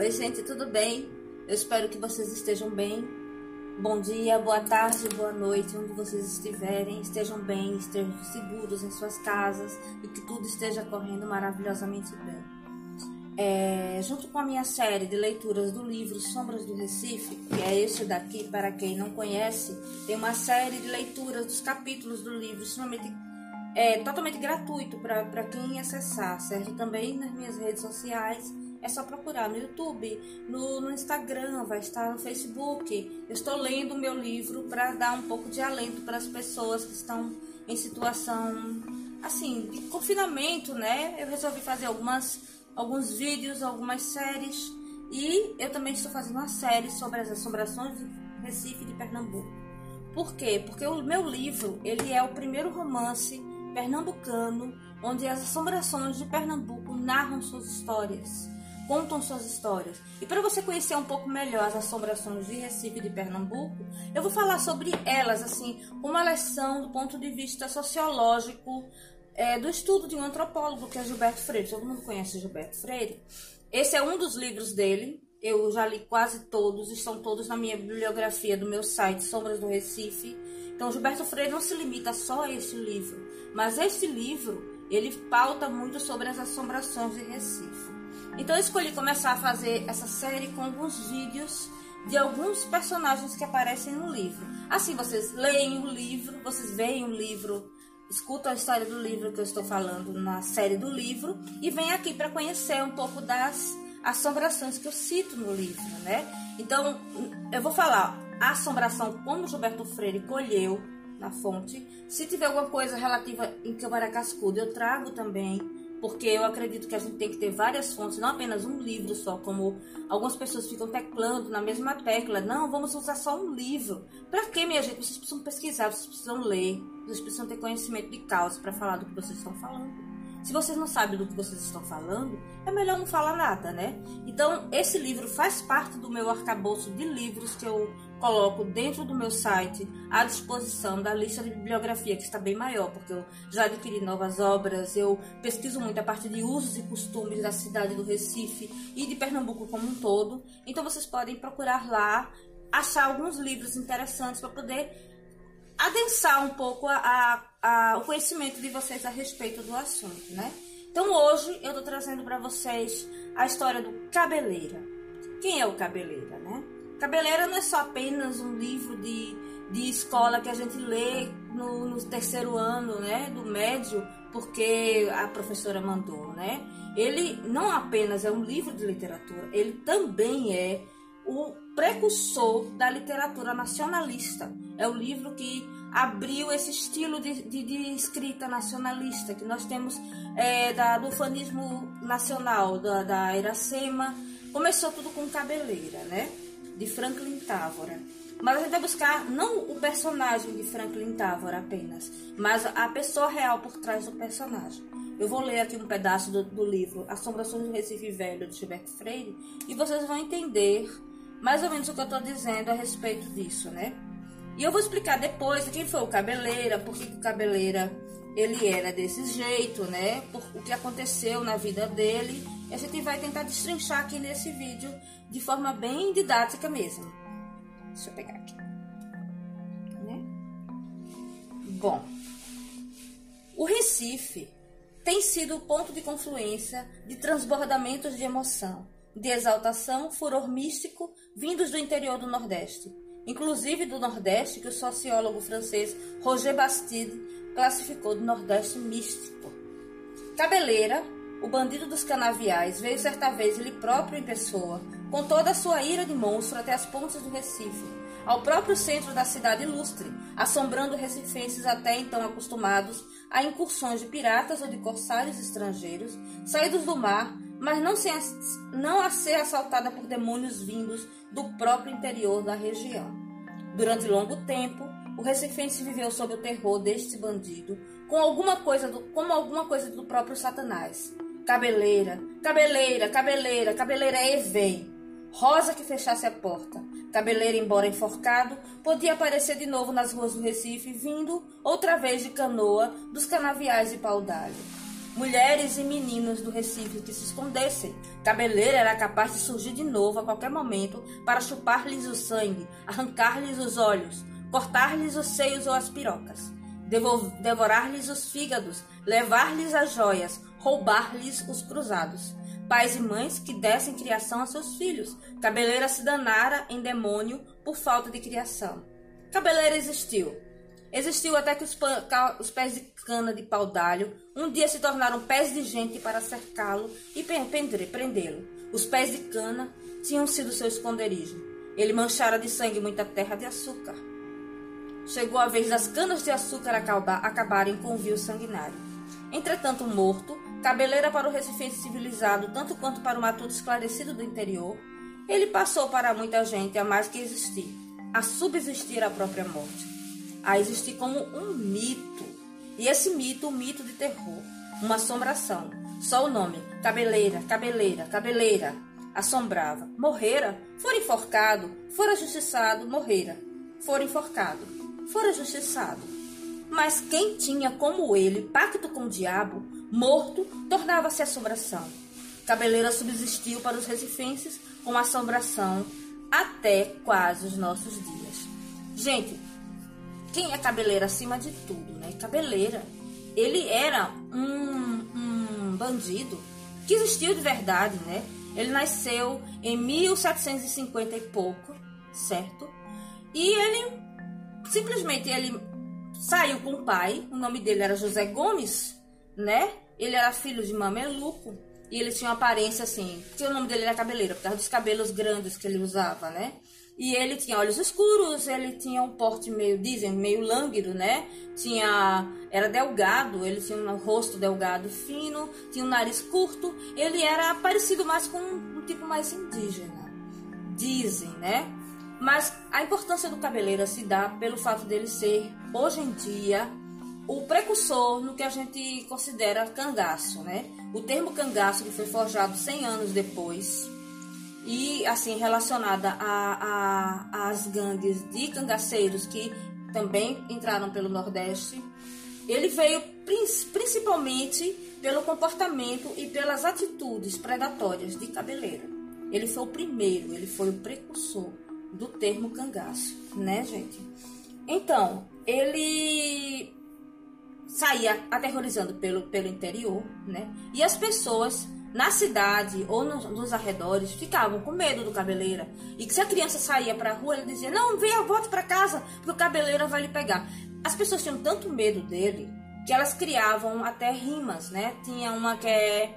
Oi, gente, tudo bem? Eu espero que vocês estejam bem. Bom dia, boa tarde, boa noite, onde vocês estiverem. Estejam bem, estejam seguros em suas casas e que tudo esteja correndo maravilhosamente bem. É, junto com a minha série de leituras do livro Sombras do Recife, que é esse daqui, para quem não conhece, tem uma série de leituras dos capítulos do livro, é totalmente gratuito para quem acessar. Serve também nas minhas redes sociais é só procurar no YouTube, no, no Instagram, vai estar no Facebook. Eu estou lendo o meu livro para dar um pouco de alento para as pessoas que estão em situação assim de confinamento, né? Eu resolvi fazer algumas alguns vídeos, algumas séries e eu também estou fazendo uma série sobre as assombrações de Recife de Pernambuco. Por quê? Porque o meu livro, ele é o primeiro romance pernambucano onde as assombrações de Pernambuco narram suas histórias contam suas histórias. E para você conhecer um pouco melhor as assombrações de Recife e de Pernambuco, eu vou falar sobre elas, assim, elas são do ponto de vista sociológico é, do estudo de um antropólogo que é Gilberto Freire. Todo mundo conhece Gilberto Freire. Esse é um dos livros dele. Eu já li quase todos, estão todos na minha bibliografia do meu site Sombras do Recife. Então, Gilberto Freire não se limita só a esse livro, mas esse livro ele pauta muito sobre as assombrações de Recife. Então eu escolhi começar a fazer essa série com alguns vídeos de alguns personagens que aparecem no livro. Assim, vocês leem o livro, vocês veem o livro, escutam a história do livro que eu estou falando na série do livro e vêm aqui para conhecer um pouco das assombrações que eu cito no livro, né? Então, eu vou falar a assombração como Gilberto Freire colheu na fonte. Se tiver alguma coisa relativa em Câmara Cascudo, eu trago também porque eu acredito que a gente tem que ter várias fontes, não apenas um livro só, como algumas pessoas ficam teclando na mesma tecla. Não, vamos usar só um livro. Para que, minha gente? Vocês precisam pesquisar, vocês precisam ler, vocês precisam ter conhecimento de causa para falar do que vocês estão falando. Se vocês não sabem do que vocês estão falando, é melhor não falar nada, né? Então, esse livro faz parte do meu arcabouço de livros que eu coloco dentro do meu site à disposição da lista de bibliografia, que está bem maior, porque eu já adquiri novas obras, eu pesquiso muito a partir de usos e costumes da cidade do Recife e de Pernambuco como um todo. Então vocês podem procurar lá, achar alguns livros interessantes para poder adensar um pouco a, a, a, o conhecimento de vocês a respeito do assunto, né? Então hoje eu estou trazendo para vocês a história do Cabeleira. Quem é o Cabeleira, né? Cabeleira não é só apenas um livro de, de escola que a gente lê no, no terceiro ano, né, do médio, porque a professora mandou, né? Ele não apenas é um livro de literatura, ele também é o precursor da literatura nacionalista. É o livro que abriu esse estilo de, de, de escrita nacionalista que nós temos é, da, do fanismo nacional, da, da Iracema. Começou tudo com Cabeleira, né? de Franklin Távora. Mas a gente vai buscar não o personagem de Franklin Távora apenas, mas a pessoa real por trás do personagem. Eu vou ler aqui um pedaço do, do livro Assombrações do Recife Velho, de Gilberto Freire, e vocês vão entender mais ou menos o que eu estou dizendo a respeito disso, né? E eu vou explicar depois quem foi o Cabeleira, por que o Cabeleira ele era desse jeito, né? Por o que aconteceu na vida dele. E a gente vai tentar destrinchar aqui nesse vídeo de forma bem didática mesmo. Deixa eu pegar aqui. Né? Bom, o Recife tem sido o ponto de confluência de transbordamentos de emoção, de exaltação, furor místico vindos do interior do Nordeste, inclusive do Nordeste que o sociólogo francês Roger Bastide classificou de Nordeste místico. Cabeleira, o bandido dos canaviais, veio certa vez ele próprio em pessoa, com toda a sua ira de monstro até as pontas do Recife, ao próprio centro da cidade ilustre, assombrando recifenses até então acostumados a incursões de piratas ou de corsários estrangeiros, saídos do mar, mas não, sem, não a ser assaltada por demônios vindos do próprio interior da região. Durante longo tempo, o recifense viveu sob o terror deste bandido, com alguma coisa do, como alguma coisa do próprio Satanás. Cabeleira, cabeleira, cabeleira, cabeleira e vem. Rosa que fechasse a porta. Cabeleira, embora enforcado, podia aparecer de novo nas ruas do Recife, vindo, outra vez de canoa, dos canaviais de pau d'alho. Mulheres e meninos do Recife que se escondessem. Cabeleira era capaz de surgir de novo a qualquer momento para chupar-lhes o sangue, arrancar-lhes os olhos, cortar-lhes os seios ou as pirocas, devorar-lhes os fígados, levar-lhes as joias, roubar-lhes os cruzados. Pais e mães que dessem criação a seus filhos. Cabeleira se danara em demônio por falta de criação. Cabeleira existiu. Existiu até que os, os pés de cana de pau d'alho um dia se tornaram pés de gente para cercá-lo e prendê-lo. Os pés de cana tinham sido seu esconderijo. Ele manchara de sangue muita terra de açúcar. Chegou a vez das canas de açúcar acabarem com o vil sanguinário. Entretanto, morto, cabeleira para o Recife civilizado, tanto quanto para o matuto esclarecido do interior, ele passou para muita gente a mais que existir, a subsistir à própria morte, a existir como um mito. E esse mito, um mito de terror, uma assombração. Só o nome, cabeleira, cabeleira, cabeleira, assombrava. Morrera, fora enforcado, fora justiçado, morrera, fora enforcado, fora justiçado. Mas quem tinha como ele pacto com o diabo, morto, tornava-se assombração. Cabeleira subsistiu para os recifenses com assombração até quase os nossos dias. Gente, quem é cabeleira acima de tudo, né? Cabeleira, ele era um, um bandido que existiu de verdade, né? Ele nasceu em 1750 e pouco, certo? E ele simplesmente ele saiu com o pai, o nome dele era José Gomes, né? Ele era filho de mameluco e ele tinha uma aparência assim, que o nome dele era cabeleira, por causa dos cabelos grandes que ele usava, né? E ele tinha olhos escuros, ele tinha um porte meio, dizem, meio lânguido, né? Tinha, era delgado, ele tinha um rosto delgado fino, tinha um nariz curto, ele era parecido mais com um, um tipo mais indígena, dizem, né? Mas a importância do cabeleira se dá pelo fato dele ser, hoje em dia, o precursor no que a gente considera cangaço, né? O termo cangaço que foi forjado 100 anos depois e assim relacionada às gangues de cangaceiros que também entraram pelo Nordeste, ele veio principalmente pelo comportamento e pelas atitudes predatórias de Cabeleira. Ele foi o primeiro, ele foi o precursor do termo cangaço, né, gente? Então, ele saía aterrorizando pelo, pelo interior, né? E as pessoas na cidade ou nos, nos arredores ficavam com medo do cabeleira. E que se a criança saía para a rua, ele dizia: Não, venha, volte para casa, porque o cabeleira vai lhe pegar. As pessoas tinham tanto medo dele que elas criavam até rimas, né? Tinha uma que é,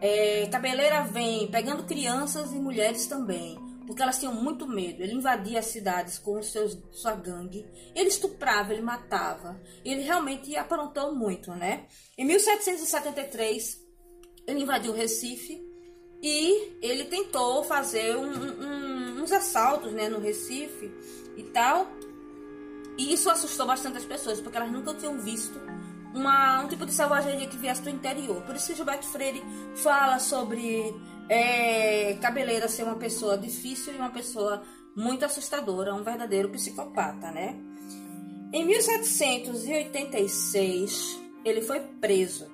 é Cabeleira vem, pegando crianças e mulheres também porque elas tinham muito medo. Ele invadia as cidades com seus, sua gangue, ele estuprava, ele matava. Ele realmente aprontou muito, né? Em 1773, ele invadiu o Recife e ele tentou fazer um, um, uns assaltos né, no Recife e tal. E isso assustou bastante as pessoas, porque elas nunca tinham visto uma, um tipo de selvageria que viesse do interior. Por isso que Gilberto Freire fala sobre é, Cabeleira ser uma pessoa difícil e uma pessoa muito assustadora, um verdadeiro psicopata, né? Em 1786, ele foi preso.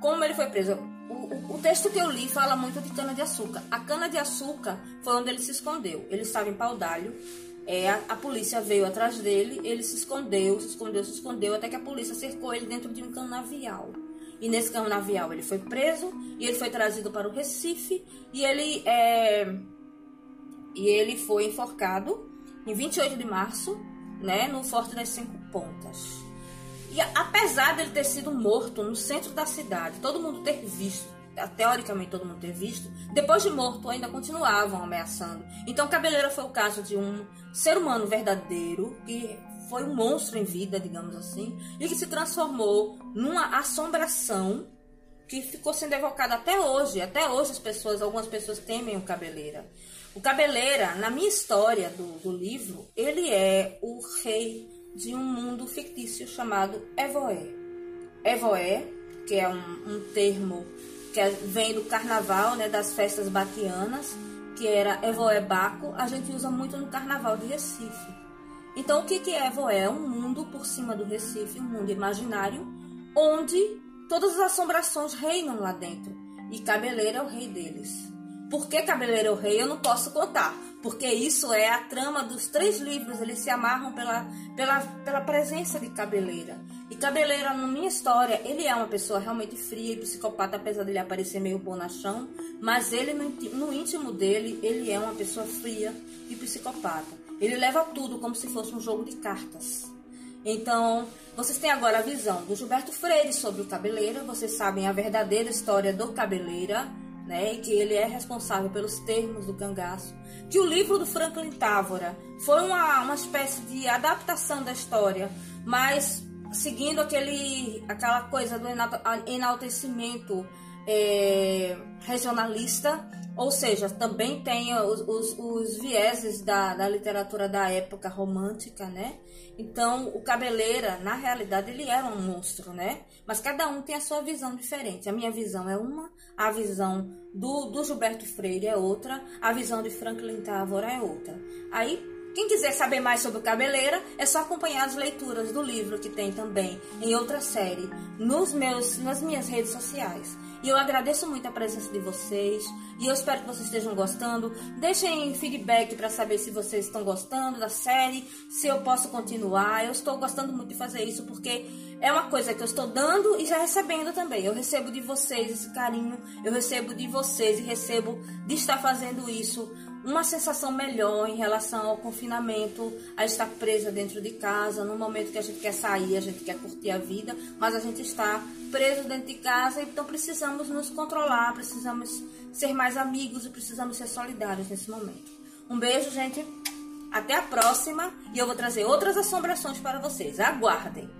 Como ele foi preso? O, o, texto que eu li fala muito de cana-de-açúcar. A cana-de-açúcar foi onde ele se escondeu. Ele estava em Paudalho. É, a, a, polícia veio atrás dele, ele se escondeu, se escondeu, se escondeu, até que a polícia cercou ele dentro de um canavial. E nesse canavial ele foi preso e ele foi trazido para o Recife e ele, é, e ele foi enforcado em 28 de março, né, no Forte das Cinco Pontas. E apesar dele ter sido morto no centro da cidade, todo mundo ter visto, teoricamente todo mundo ter visto, depois de morto ainda continuavam ameaçando. Então Cabeleira foi o caso de um ser humano verdadeiro que foi um monstro em vida, digamos assim, e que se transformou numa assombração que ficou sendo evocada até hoje. Até hoje as pessoas, algumas pessoas temem o Cabeleira. O Cabeleira, na minha história do, do livro, ele é o rei de um mundo fictício chamado Evoé. Evoé, que é um, um termo que é, vem do carnaval, né, das festas baquianas, que era Evoé Baco, a gente usa muito no carnaval de Recife. Então, o que, que é Evoé? É um mundo por cima do Recife, um mundo imaginário, onde todas as assombrações reinam lá dentro. E Cabeleira é o rei deles. Por que o rei? Eu não posso contar. Porque isso é a trama dos três livros. Eles se amarram pela, pela, pela presença de Cabeleira. E Cabeleira, na minha história, ele é uma pessoa realmente fria e psicopata, apesar dele aparecer meio bonachão. Mas ele, no íntimo dele, ele é uma pessoa fria e psicopata. Ele leva tudo como se fosse um jogo de cartas. Então, vocês têm agora a visão do Gilberto Freire sobre o Cabeleira, vocês sabem a verdadeira história do Cabeleira, né, e que ele é responsável pelos termos do cangaço, que o livro do Franklin Távora foi uma, uma espécie de adaptação da história, mas seguindo aquele, aquela coisa do enaltecimento é, regionalista, ou seja, também tem os, os, os vieses da, da, literatura da época romântica, né? Então, o Cabeleira, na realidade, ele era um monstro, né? Mas cada um tem a sua visão diferente. A minha visão é uma, a visão do, do Gilberto Freire é outra, a visão de Franklin Távora é outra. Aí, quem quiser saber mais sobre o Cabeleira, é só acompanhar as leituras do livro que tem também em outra série nos meus, nas minhas redes sociais. E eu agradeço muito a presença de vocês. E eu espero que vocês estejam gostando. Deixem feedback para saber se vocês estão gostando da série, se eu posso continuar. Eu estou gostando muito de fazer isso porque é uma coisa que eu estou dando e já recebendo também. Eu recebo de vocês esse carinho, eu recebo de vocês e recebo de estar fazendo isso uma sensação melhor em relação ao confinamento, a estar presa dentro de casa, no momento que a gente quer sair, a gente quer curtir a vida, mas a gente está preso dentro de casa, então precisamos nos controlar, precisamos ser mais amigos e precisamos ser solidários nesse momento. Um beijo, gente. Até a próxima e eu vou trazer outras assombrações para vocês. Aguardem!